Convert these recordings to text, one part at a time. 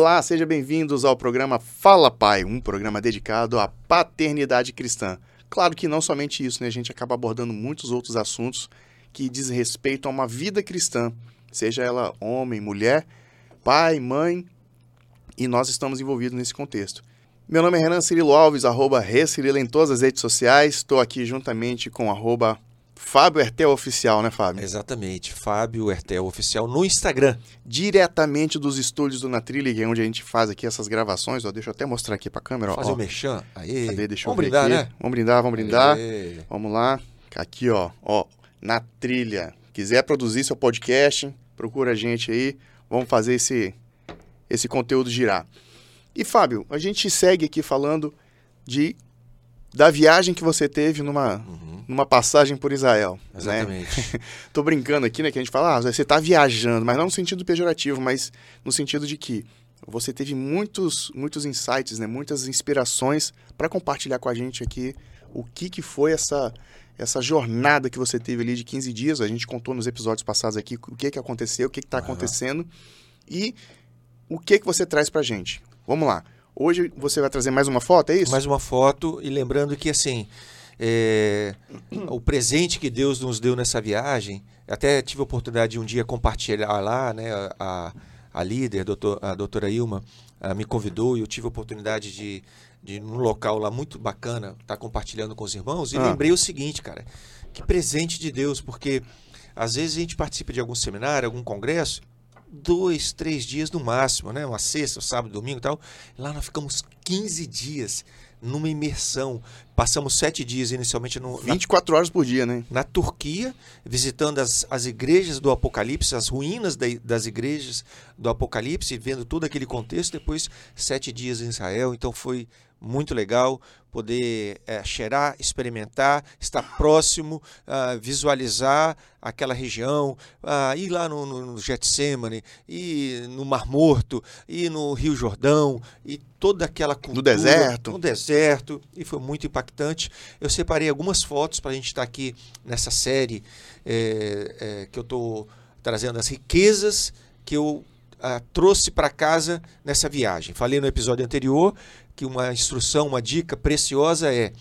Olá, sejam bem-vindos ao programa Fala Pai, um programa dedicado à paternidade cristã. Claro que não somente isso, né? A gente acaba abordando muitos outros assuntos que diz respeito a uma vida cristã, seja ela homem, mulher, pai, mãe, e nós estamos envolvidos nesse contexto. Meu nome é Renan Cirilo Alves, arroba Recirilo em todas as redes sociais. Estou aqui juntamente com arroba Fábio Hertel Oficial, né, Fábio? Exatamente, Fábio Hertel Oficial no Instagram. Diretamente dos estúdios do Natrillig, onde a gente faz aqui essas gravações. Ó, deixa eu até mostrar aqui para a câmera. Fazer ó. o mexão. Aí. Cadê? Deixa vamos eu ver brindar, aqui. né? Vamos brindar, vamos brindar. Aê. Vamos lá. Aqui, ó, ó, na trilha. Quiser produzir seu podcast, procura a gente aí. Vamos fazer esse, esse conteúdo girar. E, Fábio, a gente segue aqui falando de da viagem que você teve numa, Uhum, numa passagem por Israel. Né? exatamente. Tô brincando aqui, né? Que a gente fala, ah, você tá viajando, mas não no sentido pejorativo, mas no sentido de que você teve muitos, muitos insights, né? Muitas inspirações para compartilhar com a gente aqui o que, que foi essa, essa jornada que você teve ali de 15 dias. A gente contou nos episódios passados aqui o que, que aconteceu, o que, que tá Aham. acontecendo e o que, que você traz pra gente. Vamos lá. Hoje você vai trazer mais uma foto, é isso? Mais uma foto e lembrando que assim é, o presente que Deus nos deu nessa viagem, até tive a oportunidade de um dia compartilhar lá, né? A, a líder, doutor, a doutora Ilma, ah, me convidou e eu tive a oportunidade de, de num local lá muito bacana, estar compartilhando com os irmãos e Ah. lembrei o seguinte, cara, que presente de Deus, porque às vezes a gente participa de algum seminário, algum congresso, dois, três dias no máximo, né? Uma sexta, um sábado, domingo e tal. Lá nós ficamos 15 dias numa imersão. Passamos sete dias inicialmente no, na 24 horas por dia, né? na Turquia, visitando as, as igrejas do Apocalipse, as ruínas da- das igrejas do Apocalipse, vendo todo aquele contexto. Depois, sete dias em Israel. Então, foi muito legal poder eh, cheirar, experimentar, estar próximo, ah, visualizar aquela região, ah, ir lá no, no, no Getsemane, ir no Mar Morto, ir no Rio Jordão, e toda aquela cultura. deserto. No deserto. E foi muito impactante. Eu separei algumas fotos para a gente estar aqui nessa série é, é, que eu estou trazendo as riquezas que eu ah, trouxe para casa nessa viagem. Falei no episódio anterior que uma instrução, uma dica preciosa é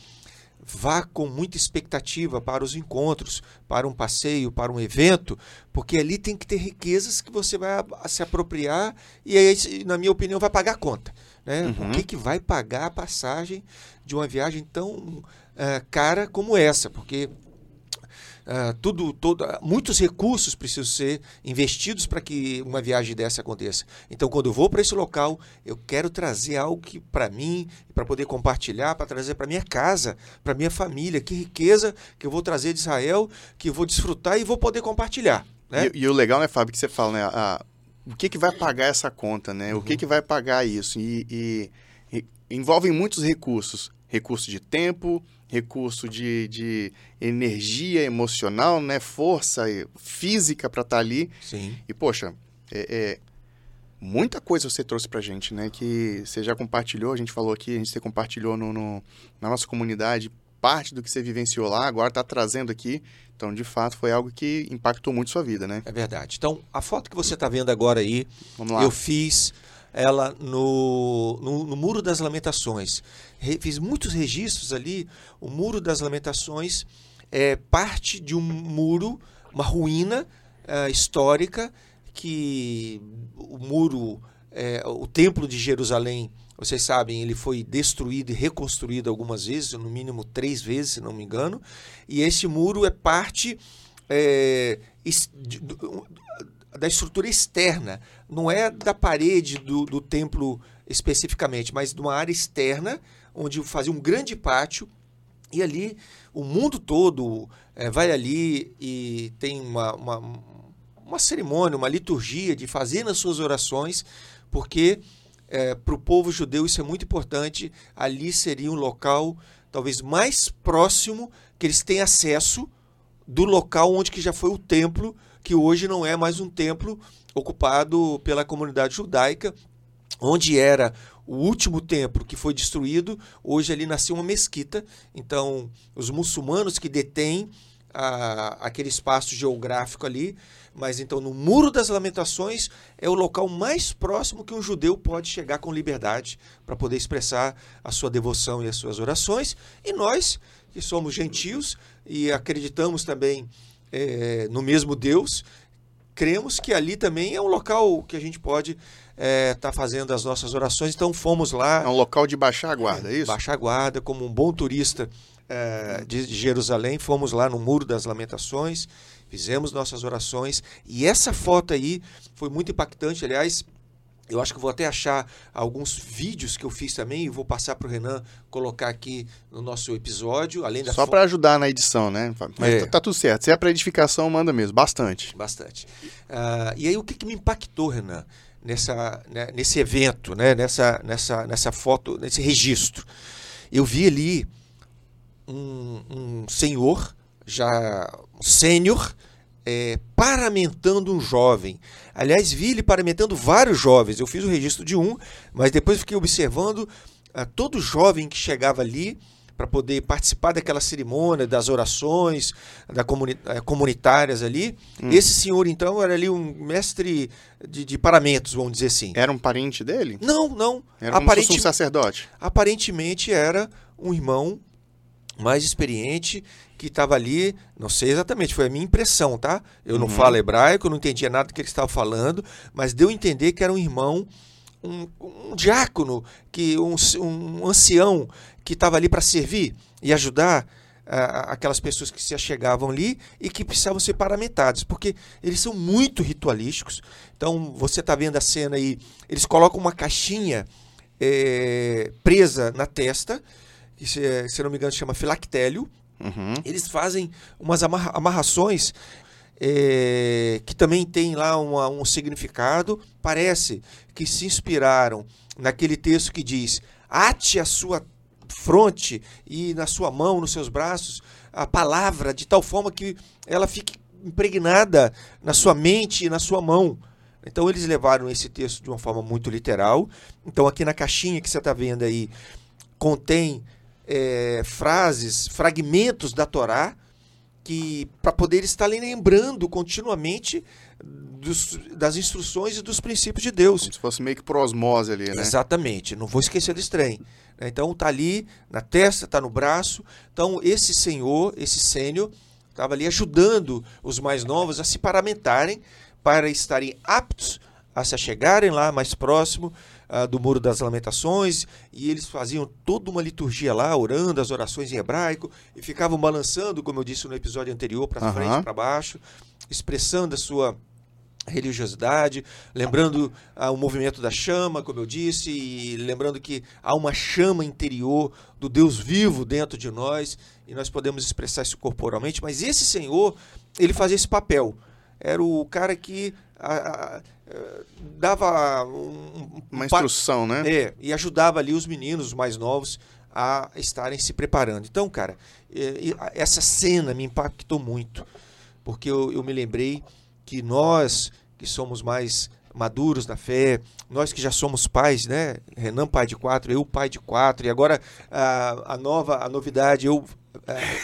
vá com muita expectativa para os encontros, para um passeio, para um evento, porque ali tem que ter riquezas que você vai se apropriar e aí, na minha opinião, vai pagar a conta. Né? Uhum. O que, que vai pagar a passagem de uma viagem tão ah, cara como essa? Porque ah, tudo, todo, muitos recursos precisam ser investidos para que uma viagem dessa aconteça. Então, quando eu vou para esse local, eu quero trazer algo que para mim, para poder compartilhar, para trazer para minha casa, para minha família, que riqueza que eu vou trazer de Israel, que eu vou desfrutar e vou poder compartilhar. Né? E, e o legal, né, Fábio, que você fala, né? a- o que, que vai pagar essa conta, né? O que, que vai pagar isso? E, e- e envolvem muitos recursos. Recurso de tempo, recurso de, de energia emocional, né? Força física para estar ali. Sim. E, poxa, é, é- muita coisa você trouxe pra gente, né? Que você já compartilhou, a gente falou aqui, a gente você compartilhou no, no- na nossa comunidade parte do que você vivenciou lá, agora tá trazendo aqui. Então, de fato, foi algo que impactou muito sua vida, né? É verdade. Então, a foto que você está vendo agora aí, Vamos lá. Eu fiz ela no, no, no Muro das Lamentações. Re- fiz muitos registros ali. O Muro das Lamentações é parte de um muro, uma ruína ah, histórica que o muro, é, o Templo de Jerusalém, vocês sabem, ele foi destruído e reconstruído algumas vezes, no mínimo três vezes, se não me engano. E esse muro é parte é, da estrutura externa, não é da parede do, do templo especificamente, mas de uma área externa, onde fazia um grande pátio, e ali o mundo todo eh, vai ali e tem uma, uma, uma cerimônia, uma liturgia de fazer nas suas orações, porque para o povo judeu isso é muito importante, ali seria um local talvez mais próximo que eles têm acesso do local onde que já foi o templo, que hoje não é mais um templo ocupado pela comunidade judaica, onde era o último templo que foi destruído, hoje ali nasceu uma mesquita. Então, os muçulmanos que detêm ah, aquele espaço geográfico ali, Mas então, no Muro das Lamentações é o local mais próximo que um judeu pode chegar com liberdade para poder expressar a sua devoção e as suas orações. E nós, que somos gentios e acreditamos também é, no mesmo Deus, cremos que ali também é um local que a gente pode estar é, tá fazendo as nossas orações. Então fomos lá. É um local de baixar a guarda, é isso? Baixar a guarda, como um bom turista é, de Jerusalém, fomos lá no Muro das Lamentações fizemos nossas orações e essa foto aí foi muito impactante. Aliás, eu acho que vou até achar alguns vídeos que eu fiz também e vou passar para o Renan colocar aqui no nosso episódio, além da Só para ajudar na edição, né? Mas é. tá, tá, tudo certo. Se é para edificação, manda mesmo, bastante. Bastante. Uh, e aí o que, que me impactou, Renan, nessa, né, nesse evento, né? nessa, nessa, nessa foto, nesse registro? Eu vi ali um, um senhor já sênior, é, paramentando um jovem. Aliás, vi ele paramentando vários jovens. Eu fiz o registro de um, mas depois fiquei observando a ah, todo jovem que chegava ali para poder participar daquela cerimônia, das orações da comuni eh, comunitárias ali. Hum. Esse senhor, então, era ali um mestre de, de, paramentos, vamos dizer assim. Era um parente dele? Não, não. Era Aparente... um sacerdote? Aparentemente era um irmão mais experiente que estava ali, não sei exatamente, foi a minha impressão, tá? Eu uhum. não falo hebraico, não entendia nada do que ele estava falando, mas deu a entender que era um irmão, um, um diácono, que um, um ancião que estava ali para servir e ajudar uh, aquelas pessoas que se achegavam ali e que precisavam ser paramentados, porque eles são muito ritualísticos. Então, você está vendo a cena aí, eles colocam uma caixinha é, presa na testa, que se, se não me engano chama filactélio, Uhum. Eles fazem umas amarra amarrações é, que também tem lá uma, um significado. Parece que se inspiraram naquele texto que diz: ate a sua fronte e na sua mão, nos seus braços, a palavra, de tal forma que ela fique impregnada na sua mente e na sua mão. Então eles levaram esse texto de uma forma muito literal. Então aqui na caixinha que você está vendo aí contém é, frases, fragmentos da Torá, que para poder estar lembrando continuamente dos, das instruções e dos princípios de Deus. Como se fosse meio que por osmose ali, né? Exatamente, não vou esquecer desse trem. Né? Então tá ali na testa, tá no braço. Então esse senhor, esse sênior, estava ali ajudando os mais novos a se paramentarem para estarem aptos a se chegarem lá mais próximo uh, do Muro das Lamentações, e eles faziam toda uma liturgia lá, orando as orações em hebraico, e ficavam balançando, como eu disse no episódio anterior, para uhum. frente, para baixo, expressando a sua religiosidade, lembrando ah, o movimento da chama, como eu disse, e lembrando que há uma chama interior do Deus vivo dentro de nós e nós podemos expressar isso corporalmente, mas esse Senhor, ele fazia esse papel. Era o cara que a, dava um, uma instrução, né? É, e ajudava ali os meninos, os mais novos, a estarem se preparando. Então, cara, essa cena me impactou muito, porque eu, eu me lembrei que nós, que somos mais maduros na fé, nós que já somos pais, né? Renan pai de quatro, eu pai de quatro, e agora a, a nova, a novidade, eu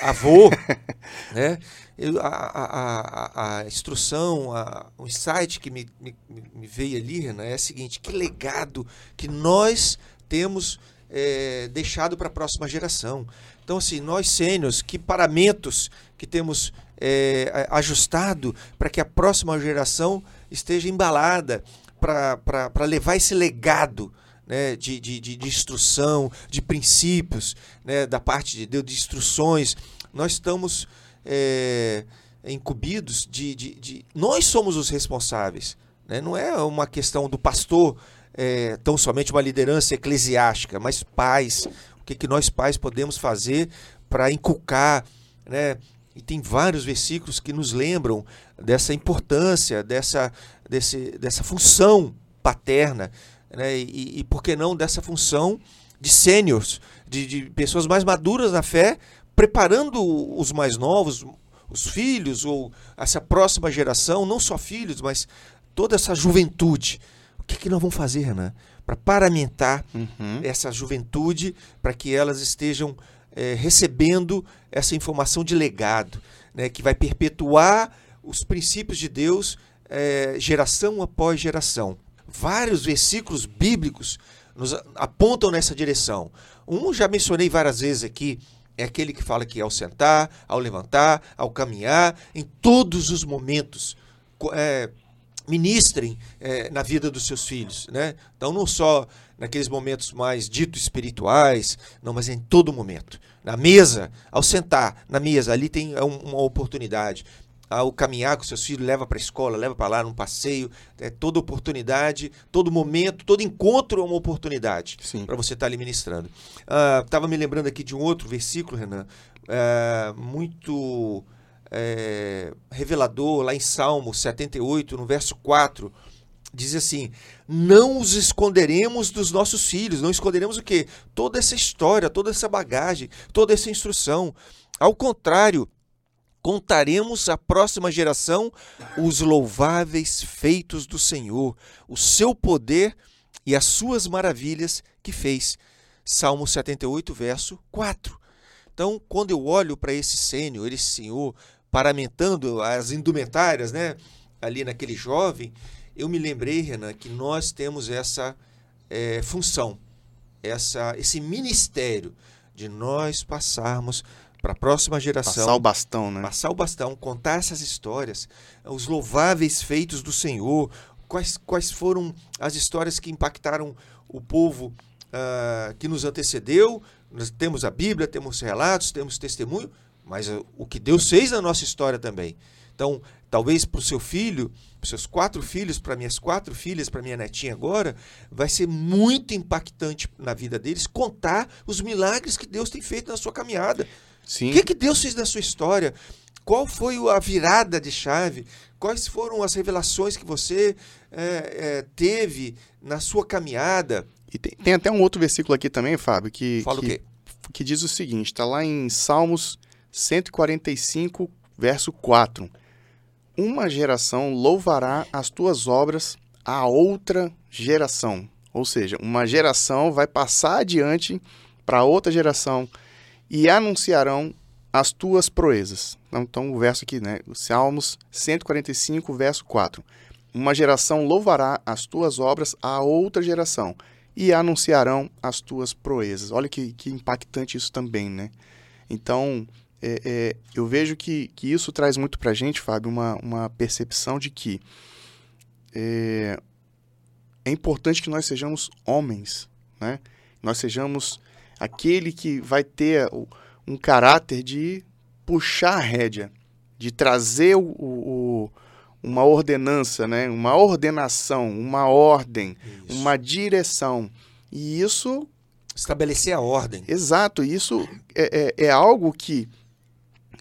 avô, né? Eu, a, a, a, a, instrução, a, o insight que me, me, me veio ali, Renan, é o seguinte: que legado que nós temos é, deixado para a próxima geração. Então, assim, nós sênios, que paramentos que temos é, ajustado para que a próxima geração esteja embalada para levar esse legado né, de, de, de, instrução, de princípios, né, da parte de Deus, de instruções. Nós estamos é, incumbidos de, de, de, Nós somos os responsáveis. Né? Não é uma questão do pastor, é, tão somente uma liderança eclesiástica, mas pais. O que, que nós pais podemos fazer para inculcar, né? E tem vários versículos que nos lembram dessa importância, dessa, desse, dessa função paterna né? e, e por que não dessa função de sêniors, de, de pessoas mais maduras na fé, preparando os mais novos, os filhos ou essa próxima geração, não só filhos, mas toda essa juventude. O que, que nós vamos fazer, Renan? Para paramentar uhum. essa juventude, para que elas estejam é, recebendo essa informação de legado, né, que vai perpetuar os princípios de Deus é, geração após geração. Vários versículos bíblicos nos apontam nessa direção. Um já mencionei várias vezes aqui, é aquele que fala que ao sentar, ao levantar, ao caminhar, em todos os momentos, é, ministrem é, na vida dos seus filhos. Né? Então, não só naqueles momentos mais ditos espirituais, não, mas em todo momento. Na mesa, ao sentar na mesa, ali tem é uma oportunidade ao caminhar com seus filhos, leva para a escola, leva para lá num passeio, é toda oportunidade, todo momento, todo encontro é uma oportunidade para você estar tá ali ministrando. Estava uh, me lembrando aqui de um outro versículo, Renan, uh, muito é, revelador, lá em Salmo 78, no verso 4, diz assim: Não os esconderemos dos nossos filhos, não esconderemos o quê? Toda essa história, toda essa bagagem, toda essa instrução. Ao contrário, contaremos à próxima geração os louváveis feitos do Senhor, o seu poder e as suas maravilhas que fez. Salmo 78, verso 4. Então, quando eu olho para esse Senhor, esse Senhor, paramentando as indumentárias, né, ali naquele jovem, eu me lembrei, Renan, que nós temos essa é, função, essa, esse ministério de nós passarmos para a próxima geração. Passar o bastão, né? Passar o bastão, contar essas histórias, os louváveis feitos do Senhor, quais, quais foram as histórias que impactaram o povo uh, que nos antecedeu. Nós temos a Bíblia, temos relatos, temos testemunho, mas o que Deus fez na nossa história também. Então, talvez para o seu filho, para seus quatro filhos, para minhas quatro filhas, para minha netinha agora, vai ser muito impactante na vida deles contar os milagres que Deus tem feito na sua caminhada. Sim. O que, que Deus fez na sua história? Qual foi a virada de chave? Quais foram as revelações que você é, é, teve na sua caminhada? E tem, tem, até um outro versículo aqui também, Fábio, que, Fala que, o quê? que diz o seguinte: está lá em Salmos 145, verso 4. Uma geração louvará as tuas obras a outra geração. Ou seja, uma geração vai passar adiante para outra geração e anunciarão as tuas proezas. Então, o verso aqui, né? Salmos 145, verso 4. Uma geração louvará as tuas obras a outra geração e anunciarão as tuas proezas. Olha que, que impactante isso também, né? Então, é, é, eu vejo que, que isso traz muito para a gente, Fábio, uma, uma percepção de que é, é importante que nós sejamos homens, né? Nós sejamos aquele que vai ter um caráter de puxar a rédea, de trazer o, o, uma ordenança, né? uma ordenação, uma ordem, isso. uma direção. E isso. Estabelecer a ordem. Exato. Isso é, é, é algo que,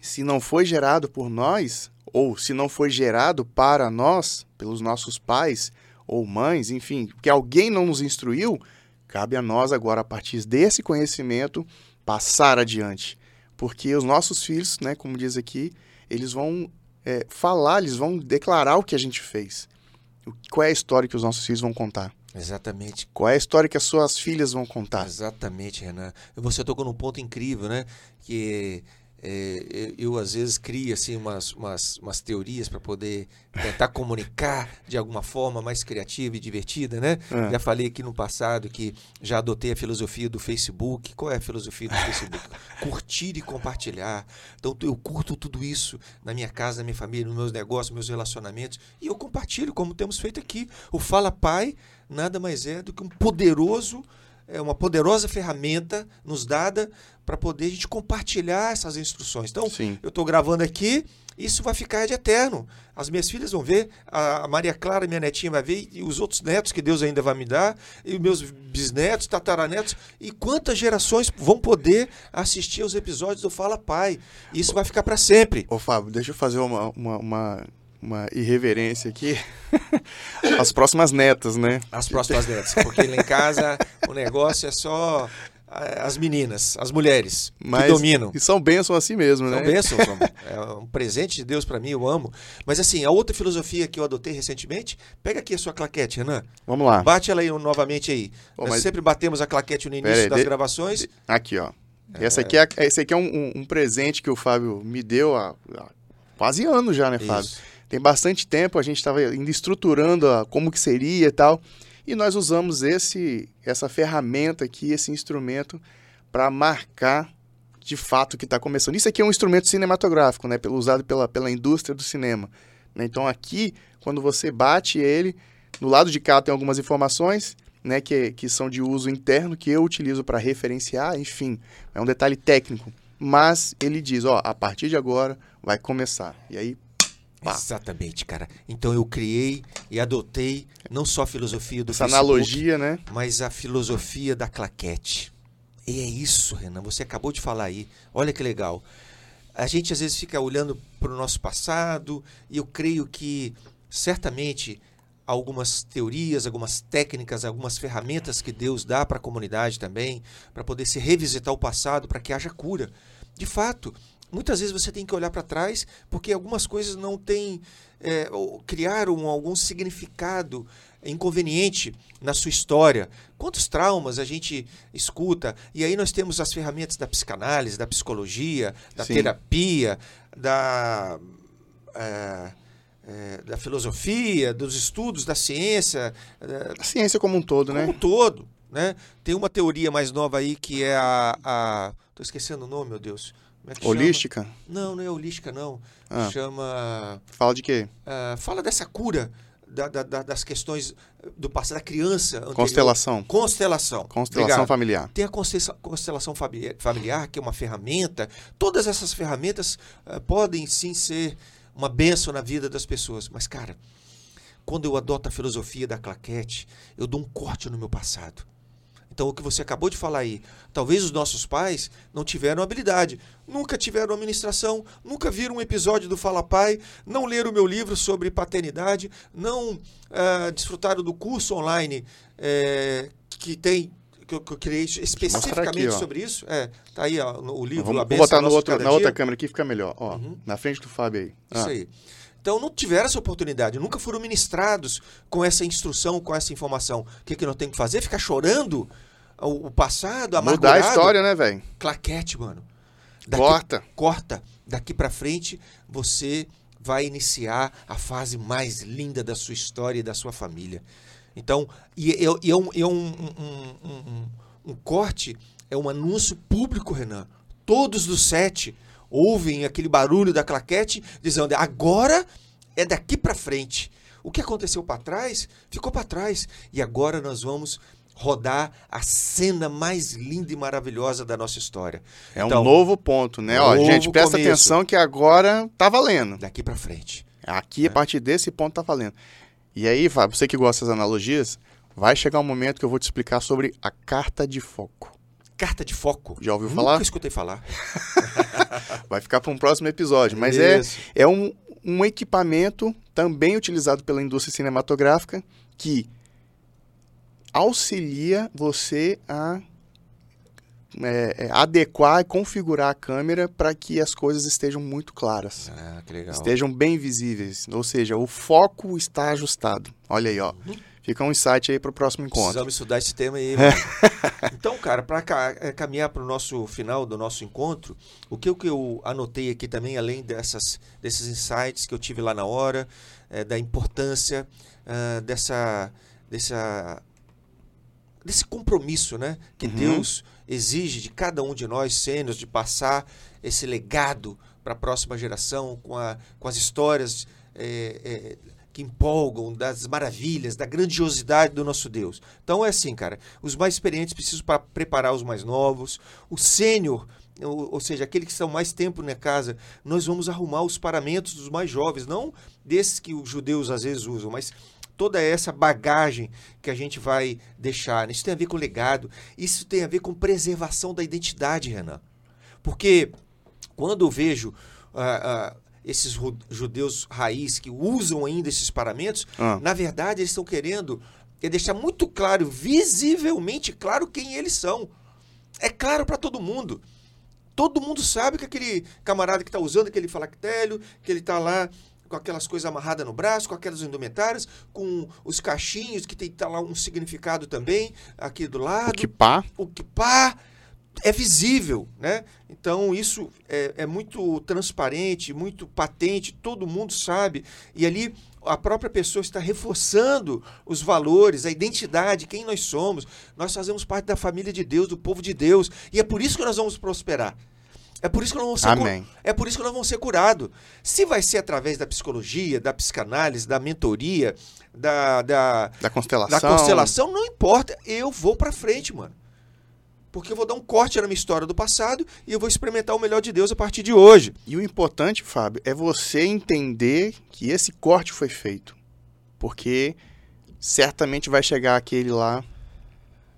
se não foi gerado por nós, ou se não foi gerado para nós, pelos nossos pais ou mães, enfim, que alguém não nos instruiu, Cabe a nós agora, a partir desse conhecimento, passar adiante. Porque os nossos filhos, né, como diz aqui, eles vão é, falar, eles vão declarar o que a gente fez. Qual é a história que os nossos filhos vão contar? Exatamente. Qual é a história que as suas filhas vão contar? Exatamente, Renan. Você tocou num ponto incrível, né? Que é, eu, às vezes crio assim, umas, umas, umas teorias para poder tentar comunicar de alguma forma mais criativa e divertida, né? É. Já falei aqui no passado que já adotei a filosofia do Facebook. Qual é a filosofia do Facebook? Curtir e compartilhar. Então eu curto tudo isso na minha casa, na minha família, nos meus negócios, meus relacionamentos e eu compartilho como temos feito aqui. O Fala Pai nada mais é do que um poderoso é uma poderosa ferramenta nos dada para poder a gente compartilhar essas instruções. Então, Sim. eu estou gravando aqui, isso vai ficar de eterno. As minhas filhas vão ver, a Maria Clara, minha netinha, vai ver, e os outros netos que Deus ainda vai me dar, e os meus bisnetos, tataranetos, e quantas gerações vão poder assistir aos episódios do Fala Pai. Isso vai ficar para sempre. Ô, Fábio, deixa eu fazer uma, uma, uma uma irreverência aqui. As próximas netas, né? As próximas netas. Porque lá em casa o negócio é só eh, as meninas, as mulheres Mas, que dominam. E são bênçãos assim mesmo, são né? São bênçãos. é um presente de Deus para mim, eu amo. Mas assim, a outra filosofia que eu adotei recentemente, pega aqui a sua claquete, Renan. Vamos lá. Bate ela aí novamente aí. Nós mas... sempre batemos a claquete no início aí, das de... gravações. Aqui, ó. É... Essa aqui é, esse aqui é um, um, um, presente que o Fábio me deu há, há quase anos já, né, Fábio? Isso. Tem bastante tempo, a gente estava ainda estruturando a, como que seria e tal, e nós usamos esse essa ferramenta aqui, esse instrumento, para marcar de fato o que está começando. Isso aqui é um instrumento cinematográfico, né, usado pela, pela indústria do cinema. Né? Então aqui, quando você bate ele, no lado de cá tem algumas informações, né, que, que são de uso interno, que eu utilizo para referenciar, enfim, é um detalhe técnico. Mas ele diz, ó, a partir de agora vai começar. E aí, pá. Exatamente, cara. Então eu criei e adotei não só a filosofia do Essa Facebook, analogia, né? mas a filosofia da claquete. E é isso, Renan, você acabou de falar aí. Olha que legal. A gente às vezes fica olhando para o nosso passado e eu creio que certamente algumas teorias, algumas técnicas, algumas ferramentas que Deus dá para a comunidade também, para poder se revisitar o passado, para que haja cura. De fato, muitas vezes você tem que olhar para trás porque algumas coisas não têm, é, criaram algum significado inconveniente na sua história. Quantos traumas a gente escuta? E aí nós temos as ferramentas da psicanálise, da psicologia, da Sim. terapia, da. É, é, da filosofia, dos estudos da ciência. É, a ciência como um todo, como né? Como um todo. Né? Tem uma teoria mais nova aí que é a. a... Tô esquecendo o nome, meu Deus. É holística? Chama? Não, não é holística, não. Ah. Chama. Fala de quê? Uh, fala dessa cura da, da, das questões do passado da criança. Anterior. Constelação. Constelação. Constelação Obrigado. familiar. Tem a constelação familiar, que é uma ferramenta. Todas essas ferramentas uh, podem sim ser uma benção na vida das pessoas. Mas, cara, quando eu adoto a filosofia da claquete, eu dou um corte no meu passado. Então, o que você acabou de falar aí, talvez os nossos pais não tiveram habilidade, nunca tiveram administração, nunca viram um episódio do Fala Pai, não leram o meu livro sobre paternidade, não uh, desfrutaram do curso online é, que tem que eu, que eu criei especificamente aqui, sobre isso. É, tá aí ó, o livro. Vamos, vou botar no outro, na outra câmera aqui, fica melhor. Ó, uhum. Na frente do Fábio aí. Ah. Isso aí. Então não tiveram essa oportunidade, nunca foram ministrados com essa instrução, com essa informação. O que, que nós temos que fazer? Ficar chorando o, o passado, amargurado? Mudar a história, né, velho? Claquete, mano. Daqui, corta. Corta. Daqui para frente, você vai iniciar a fase mais linda da sua história e da sua família. Então, e, e, e é, um, é um, um, um, um corte, é um anúncio público, Renan. Todos dos sete ouvem aquele barulho da claquete, dizendo: agora é daqui para frente. O que aconteceu para trás, ficou para trás. E agora nós vamos rodar a cena mais linda e maravilhosa da nossa história. É então, um novo ponto, né? Ó, gente, presta começo. atenção que agora tá valendo. Daqui para frente. Aqui, é. a partir desse ponto, tá valendo. E aí, Fábio, você que gosta das analogias, vai chegar um momento que eu vou te explicar sobre a carta de foco. Carta de foco? Já ouviu falar? Nunca escutei falar. vai ficar para um próximo episódio. Mas é, é um, um equipamento também utilizado pela indústria cinematográfica que auxilia você a é, é, adequar e configurar a câmera para que as coisas estejam muito claras. Ah, que legal. Estejam bem visíveis. Ou seja, o foco está ajustado. Olha aí, ó. Uhum. Fica um insight aí para o próximo encontro. Precisamos estudar esse tema aí. então, cara, para é, caminhar para o nosso final do nosso encontro, o que, o que eu anotei aqui também, além dessas, desses insights que eu tive lá na hora, é, da importância uh, dessa, dessa, desse compromisso né, que uhum. Deus exige de cada um de nós, sênios, de passar esse legado para a próxima geração com, a, com as histórias é, é, que empolgam, das maravilhas, da grandiosidade do nosso Deus. Então é assim, cara, os mais experientes precisam para preparar os mais novos, o sênior ou, ou, seja, aqueles que estão mais tempo na casa, nós vamos arrumar os paramentos dos mais jovens, não desses que os judeus às vezes usam, mas toda essa bagagem que a gente vai deixar. Isso tem a ver com legado, isso tem a ver com preservação da identidade, Renan. Porque quando eu vejo uh, uh, esses judeus raiz que usam ainda esses paramentos, ah. na verdade eles estão querendo é deixar muito claro, visivelmente claro quem eles são. É claro para todo mundo. Todo mundo sabe que aquele camarada que está usando aquele falactélio, que ele está lá com aquelas coisas amarradas no braço, com aquelas indumentárias, com os cachinhos que tem tá lá um significado também aqui do lado. O kipá. O kipá. É visível, né? Então isso é, é, muito transparente, muito patente, todo mundo sabe. E ali a própria pessoa está reforçando os valores, a identidade, quem nós somos. Nós fazemos parte da família de Deus, do povo de Deus, e é por isso que nós vamos prosperar. É por isso que nós vamos ser Amém. É por isso que nós vamos ser curados. Se vai ser através da psicologia, da psicanálise, da mentoria, da da, da constelação, da constelação, não importa. Eu vou para frente, mano porque eu vou dar um corte na minha história do passado e eu vou experimentar o melhor de Deus a partir de hoje. E o importante, Fábio, é você entender que esse corte foi feito. Porque certamente vai chegar aquele lá,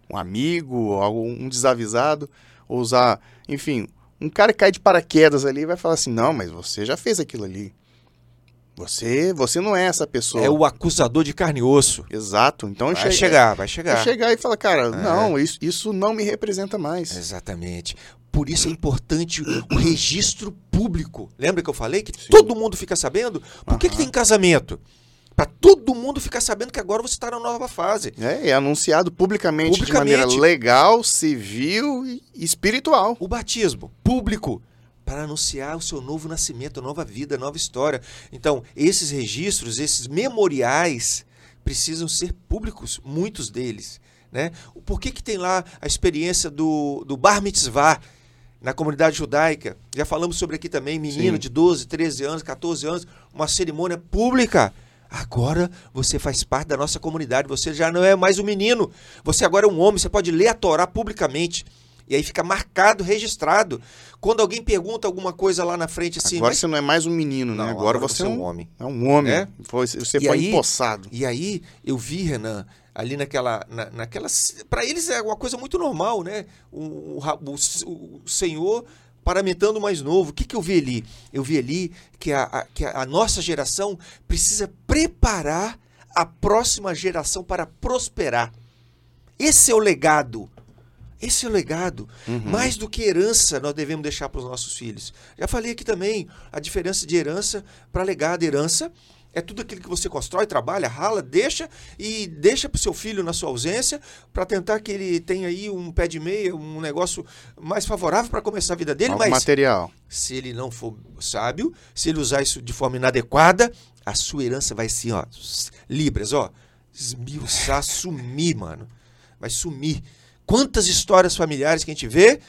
um amigo, um desavisado, ou usar, enfim, um cara que cai de paraquedas ali e vai falar assim: não, mas você já fez aquilo ali. Você, você não é essa pessoa. É o acusador de carne e osso. Exato. Então vai chegar, vai chegar. Vai chegar e falar, cara, é. não, isso, isso não me representa mais. Exatamente. Por isso é importante o registro público. Lembra que eu falei que Sim. todo mundo fica sabendo? Por uhum. que, que tem casamento? Para todo mundo ficar sabendo que agora você está na nova fase. É, é anunciado publicamente, publicamente, de maneira legal, civil e espiritual. O batismo público para anunciar o seu novo nascimento, nova vida, nova história. Então, esses registros, esses memoriais, precisam ser públicos, muitos deles. Né? Por que, que tem lá a experiência do, do Bar Mitzvah na comunidade judaica? Já falamos sobre aqui também, menino Sim. de 12, 13 anos, 14 anos, uma cerimônia pública. Agora você faz parte da nossa comunidade, você já não é mais um menino, você agora é um homem, você pode ler a Torá publicamente. E aí fica marcado, registrado. Quando alguém pergunta alguma coisa lá na frente assim. Agora mas... você não é mais um menino, né? agora, agora, você é um homem. É um homem. É? Você foi aí, empossado. E aí eu vi, Renan, ali naquela. Na, naquela Para eles é uma coisa muito normal, né? O, o, o, o Senhor paramentando mais novo. O que, que eu vi ali? Eu vi ali que a, a, que a nossa geração precisa preparar a próxima geração para prosperar. Esse é o legado esse é o legado. Uhum. Mais do que herança, nós devemos deixar para os nossos filhos. Já falei aqui também a diferença de herança para legado. Herança é tudo aquilo que você constrói, trabalha, rala, deixa e deixa para o seu filho na sua ausência para tentar que ele tenha aí um pé de meia, um negócio mais favorável para começar a vida dele. Algo mas material. se ele não for sábio, se ele usar isso de forma inadequada, a sua herança vai assim, ó, libras, ó, esmiuçar, sumir, mano. Vai sumir. Quantas histórias familiares que a gente vê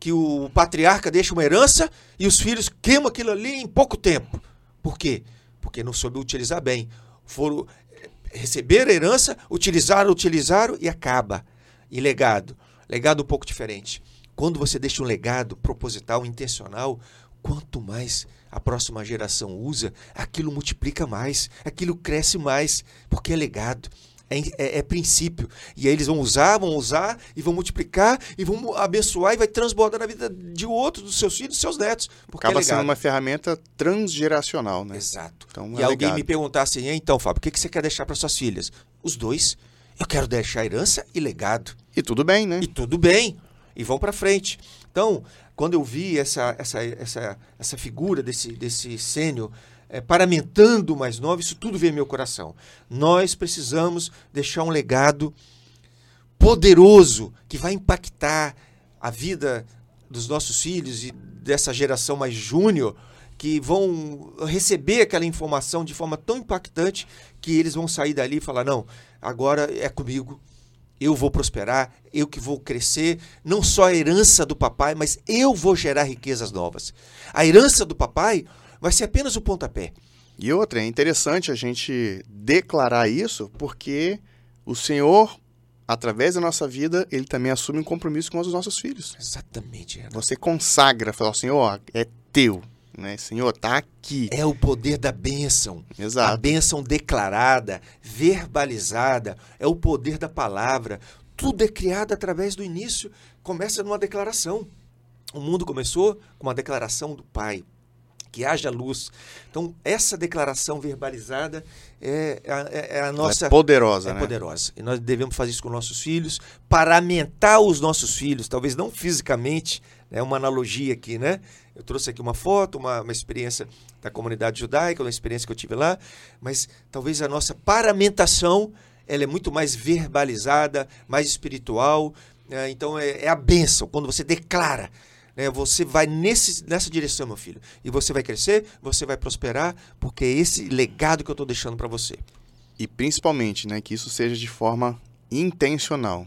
que o patriarca deixa uma herança e os filhos queimam aquilo ali em pouco tempo. Por quê? Porque não soube utilizar bem. Foram eh, receber a herança, utilizaram, utilizaram e acaba. E legado. Legado um pouco diferente. Quando você deixa um legado proposital, intencional, quanto mais a próxima geração usa, aquilo multiplica mais, aquilo cresce mais, porque é legado é, é, é, princípio. E aí eles vão usar, vão usar e vão multiplicar e vão abençoar e vai transbordar na vida de outros, dos seus filhos, dos seus netos. Porque Acaba é sendo uma ferramenta transgeracional, né? Exato. Então, e é alguém me perguntasse assim, então, Fábio, o que, que você quer deixar para suas filhas? Os dois. Eu quero deixar herança e legado. E tudo bem, né? E tudo bem. E vão para frente. Então, quando eu vi essa, essa, essa, essa figura desse, desse sênior é, paramentando o mais novo, isso tudo veio ao meu coração. Nós precisamos deixar um legado poderoso que vai impactar a vida dos nossos filhos e dessa geração mais júnior que vão receber aquela informação de forma tão impactante que eles vão sair dali e falar: não, agora é comigo, eu vou prosperar, eu que vou crescer, não só a herança do papai, mas eu vou gerar riquezas novas. A herança do papai vai ser apenas o pontapé. E outra, é interessante a gente declarar isso, porque o Senhor, através da nossa vida, ele também assume um compromisso com os nossos filhos. Exatamente. Você consagra, fala, Senhor, é teu. Né? Senhor, tá aqui. É o poder da bênção. Exato. A bênção declarada, verbalizada, é o poder da palavra. Tudo é criado através do início, começa numa declaração. O mundo começou com uma declaração do Pai que haja luz. Então, essa declaração verbalizada é, é, é a nossa. é poderosa, é né? poderosa. E nós devemos fazer isso com nossos filhos, paramentar os nossos filhos, talvez não fisicamente, é né? uma analogia aqui, né? Eu trouxe aqui uma foto, uma, uma experiência da comunidade judaica, uma experiência que eu tive lá, mas talvez a nossa paramentação ela é muito mais verbalizada, mais espiritual, É, então é, é, a bênção, quando você declara. Né, você vai nesse, nessa direção, meu filho. E você vai crescer, você vai prosperar, porque é esse legado que eu estou deixando para você. E principalmente, né, que isso seja de forma intencional.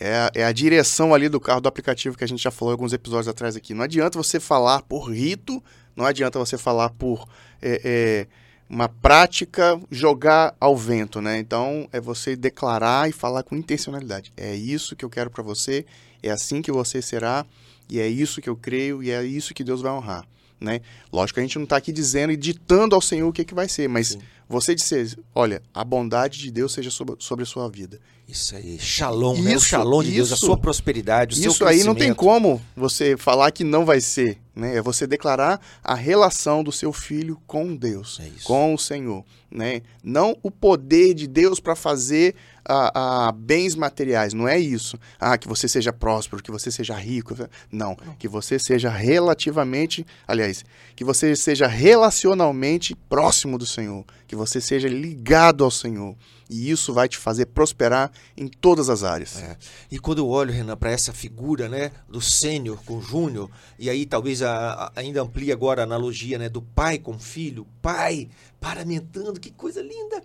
É a, é a direção ali do carro do aplicativo que a gente já falou alguns episódios atrás aqui. Não adianta você falar por rito, não adianta você falar por é, é, uma prática, jogar ao vento, né? Então é você declarar e falar com intencionalidade. É isso que eu quero para você, é assim que você será, e é isso que eu creio, e é isso que Deus vai honrar, né? Lógico que a gente não está aqui dizendo e ditando ao Senhor o que, que vai ser, mas Sim. você dizer, olha, a bondade de Deus seja sobre, sobre a sua vida. Isso aí, shalom, isso, né? o shalom de isso, Deus, a sua prosperidade, o isso aí não tem como você falar que não vai ser, né? É você declarar a relação do seu filho com Deus, é com o Senhor, né? Não o poder de Deus para fazer a, a, bens materiais, não é isso. Ah, que você seja próspero, que você seja rico. Não, que você seja relativamente, aliás, que você seja relacionalmente próximo do Senhor, que você seja ligado ao Senhor. E isso vai te fazer prosperar em todas as áreas. É. E quando eu olho, Renan, para essa figura né, do sênior com júnior, e aí talvez a, a, ainda amplie agora a analogia né, do pai com filho, pai paramentando, que coisa linda,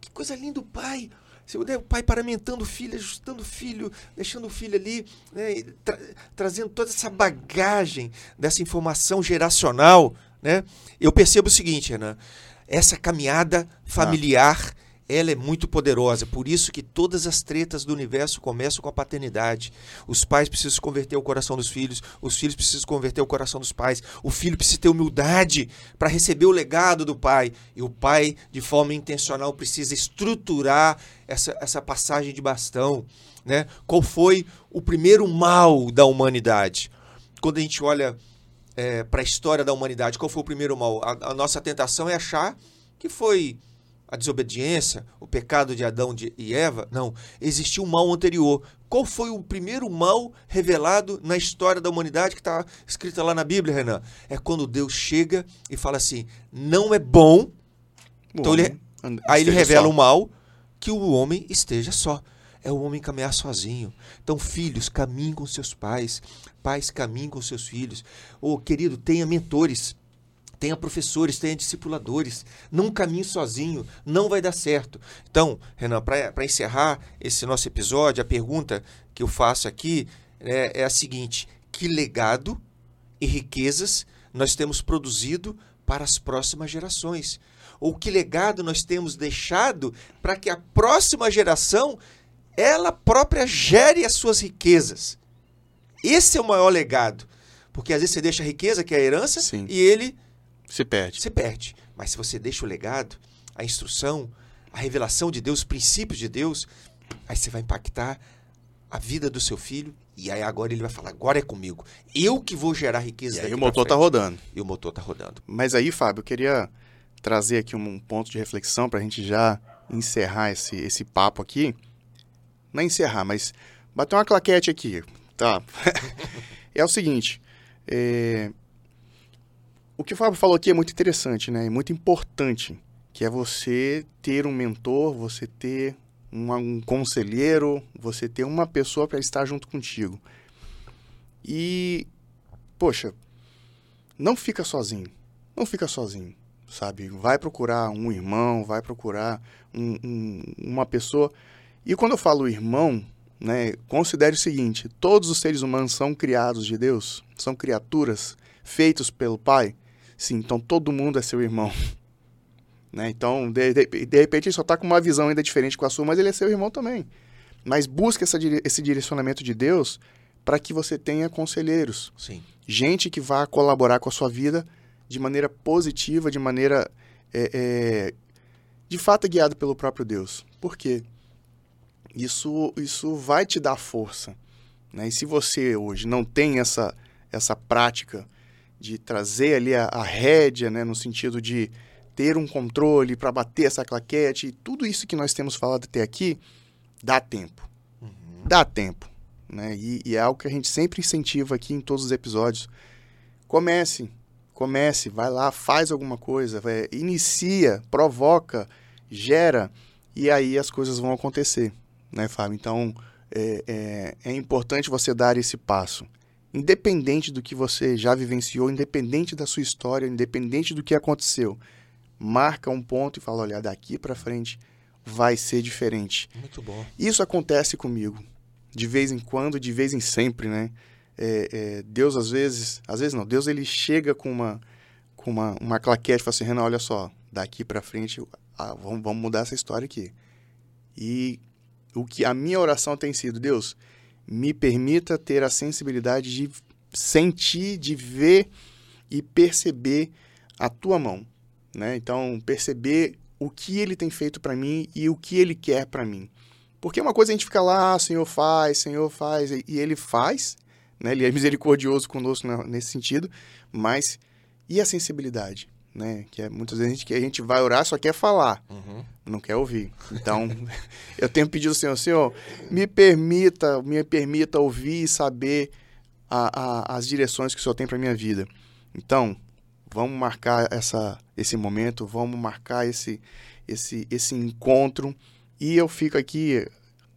que coisa linda o pai. O pai paramentando o filho, ajustando o filho, deixando o filho ali, né, tra trazendo toda essa bagagem dessa informação geracional. Né? Eu percebo o seguinte, Renan, essa caminhada familiar. Ela é muito poderosa, por isso que todas as tretas do universo começam com a paternidade. Os pais precisam converter o coração dos filhos, os filhos precisam converter o coração dos pais, o filho precisa ter humildade para receber o legado do pai, e o pai, de forma intencional, precisa estruturar essa, essa passagem de bastão. Né? Qual foi o primeiro mal da humanidade? Quando a gente olha é, para a história da humanidade, qual foi o primeiro mal? A, a nossa tentação é achar que foi a desobediência, o pecado de Adão e Eva. Não, existiu um mal anterior. Qual foi o primeiro mal revelado na história da humanidade que está escrita lá na Bíblia, Renan? É quando Deus chega e fala assim: não é bom. bom então ele, aí ele revela só. o mal que o homem esteja só. É o homem caminhar sozinho. Então, filhos, caminhem com seus pais. Pais, caminhem com seus filhos. Ô, oh, querido, tenha mentores tenha professores, tenha discipuladores. Não caminhe sozinho, não vai dar certo. Então, Renan, para encerrar esse nosso episódio, a pergunta que eu faço aqui é, é a seguinte: que legado e riquezas nós temos produzido para as próximas gerações? Ou que legado nós temos deixado para que a próxima geração ela própria gere as suas riquezas? Esse é o maior legado. Porque às vezes você deixa a riqueza, que é a herança, Sim. e ele se perde. Se perde. Mas se você deixa o legado, a instrução, a revelação de Deus, os princípios de Deus, aí você vai impactar a vida do seu filho e aí agora ele vai falar, agora é comigo. Eu que vou gerar riqueza. E aí o motor está rodando. E o motor está rodando. Mas aí, Fábio, eu queria trazer aqui um ponto de reflexão para a gente já encerrar esse, esse papo aqui. Não é encerrar, mas bater uma claquete aqui, tá? é o seguinte, é, o que o Fábio falou aqui é muito interessante, né? É muito importante, que é você ter um mentor, você ter um, um conselheiro, você ter uma pessoa para estar junto contigo. E, poxa, não fica sozinho. Não fica sozinho, sabe? Vai procurar um irmão, vai procurar um, um, uma pessoa. E quando eu falo irmão, né, considere o seguinte: todos os seres humanos são criados de Deus, são criaturas feitos pelo Pai. Sim, então todo mundo é seu irmão. Né? Então, de, de, de repente, ele só está com uma visão ainda diferente com a sua, mas ele é seu irmão também. Mas busque essa, esse direcionamento de Deus para que você tenha conselheiros. Sim. Gente que vá colaborar com a sua vida de maneira positiva, de maneira é, é, de fato guiado pelo próprio Deus. Por quê? Isso, isso vai te dar força. Né? E se você hoje não tem essa, essa prática de trazer ali a, a rédea, né, no sentido de ter um controle para bater essa claquete, tudo isso que nós temos falado até aqui, dá tempo. Uhum. Dá tempo. Né? E, e, é algo que a gente sempre incentiva aqui em todos os episódios. Comece, comece, vai lá, faz alguma coisa, vai, inicia, provoca, gera, e aí as coisas vão acontecer, né, Fábio? Então, é, é, é importante você dar esse passo. Independente do que você já vivenciou, independente da sua história, independente do que aconteceu, marca um ponto e fala: olha, daqui para frente vai ser diferente. Muito bom. Isso acontece comigo, de vez em quando, de vez em sempre, né? É, é, Deus às vezes, às vezes não, Deus ele chega com uma com uma, uma claquete e fala assim, Renan, olha só, daqui para frente ah, vamos, vamos mudar essa história aqui. E o que a minha oração tem sido, Deus, me permita ter a sensibilidade de sentir, de ver e perceber a tua mão, né? Então, perceber o que ele tem feito para mim e o que ele quer para mim. Porque uma coisa a gente fica lá, ah, Senhor faz, Senhor faz, e ele faz, né? Ele é misericordioso conosco nesse sentido, mas e a sensibilidade? Né? Que é, muitas vezes a gente, a gente vai orar só quer falar, uhum. Não quer ouvir. Então, eu tenho pedido ao Senhor, Senhor, me permita, me permita ouvir e saber a, a, as direções que o Senhor tem para minha vida. Então, vamos marcar essa, esse momento, vamos marcar esse, esse, esse encontro e eu fico aqui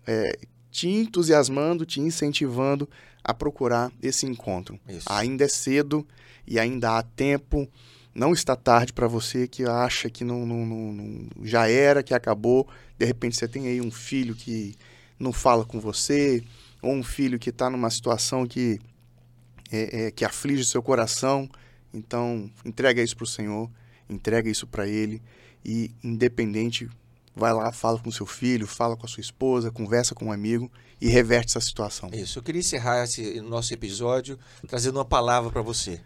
é, te entusiasmando, te incentivando a procurar esse encontro. Isso. Ainda é cedo e ainda há tempo. Não está tarde para você que acha que não, não, não, não, já era, que acabou. De repente você tem aí um filho que não fala com você, ou um filho que está numa situação que, é, é, que aflige o seu coração. Então, entrega isso para o Senhor, entrega isso para Ele e, independente, vai lá, fala com seu filho, fala com a sua esposa, conversa com um amigo e reverte essa situação. Isso. Eu queria encerrar esse nosso episódio trazendo uma palavra para você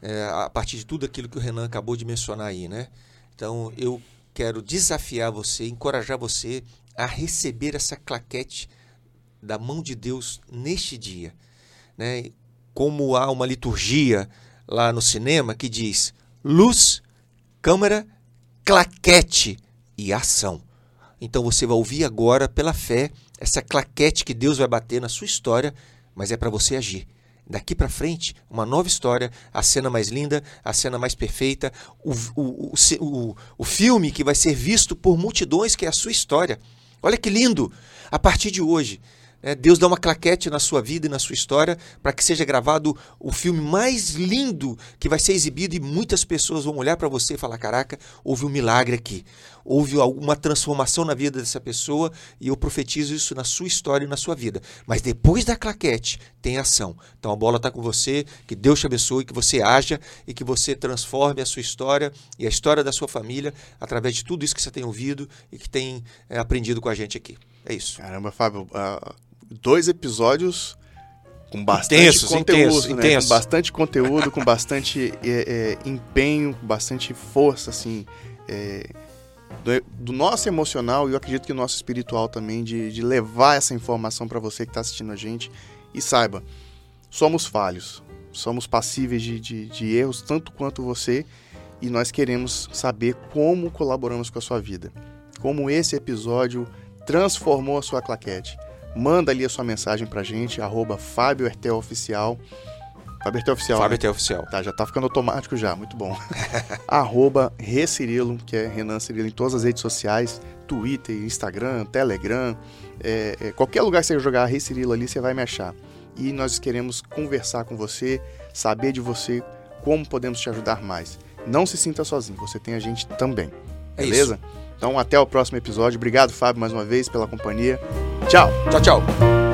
é, a partir de tudo aquilo que o Renan acabou de mencionar aí, né? Então eu quero desafiar você, encorajar você a receber essa claquete da mão de Deus neste dia, né? Como há uma liturgia lá no cinema que diz luz, câmera, claquete e ação. Então você vai ouvir agora pela fé essa claquete que Deus vai bater na sua história, mas é para você agir daqui para frente, uma nova história, a cena mais linda, a cena mais perfeita, o, o, o, o, filme que vai ser visto por multidões, que é a sua história. Olha que lindo! A partir de hoje, né, Deus dá uma claquete na sua vida e na sua história para que seja gravado o filme mais lindo que vai ser exibido e muitas pessoas vão olhar para você e falar: Caraca, houve um milagre aqui, houve alguma transformação na vida dessa pessoa e eu profetizo isso na sua história e na sua vida. Mas depois da claquete, tem ação. Então a bola está com você, que Deus te abençoe, que você haja e que você transforme a sua história e a história da sua família através de tudo isso que você tem ouvido e que tem é, aprendido com a gente aqui. É isso. Caramba, Fábio. Uh dois episódios com bastante intensos, conteúdo, intenso, né? Intenso. Com bastante conteúdo, com bastante é, é, empenho, com bastante força, assim, é, do, do, nosso emocional e eu acredito que o nosso espiritual também, de, de levar essa informação para você que está assistindo a gente. E saiba, somos falhos, somos passíveis de, de, de erros tanto quanto você e nós queremos saber como colaboramos com a sua vida, como esse episódio transformou a sua claquete manda ali a sua mensagem pra gente, arroba Fábio Ertel Oficial. Fábio Ertel Oficial. Fábio né? Oficial. Tá, já tá ficando automático já, muito bom. arroba Recirilo, que é Renan Cirilo em todas as redes sociais, Twitter, Instagram, Telegram, é, é, qualquer lugar que você jogar Recirilo ali, você vai me achar. E nós queremos conversar com você, saber de você como podemos te ajudar mais. Não se sinta sozinho, você tem a gente também. É beleza? Isso. Então, até o próximo episódio. Obrigado, Fábio, mais uma vez pela companhia. Tchau. Tchau, tchau.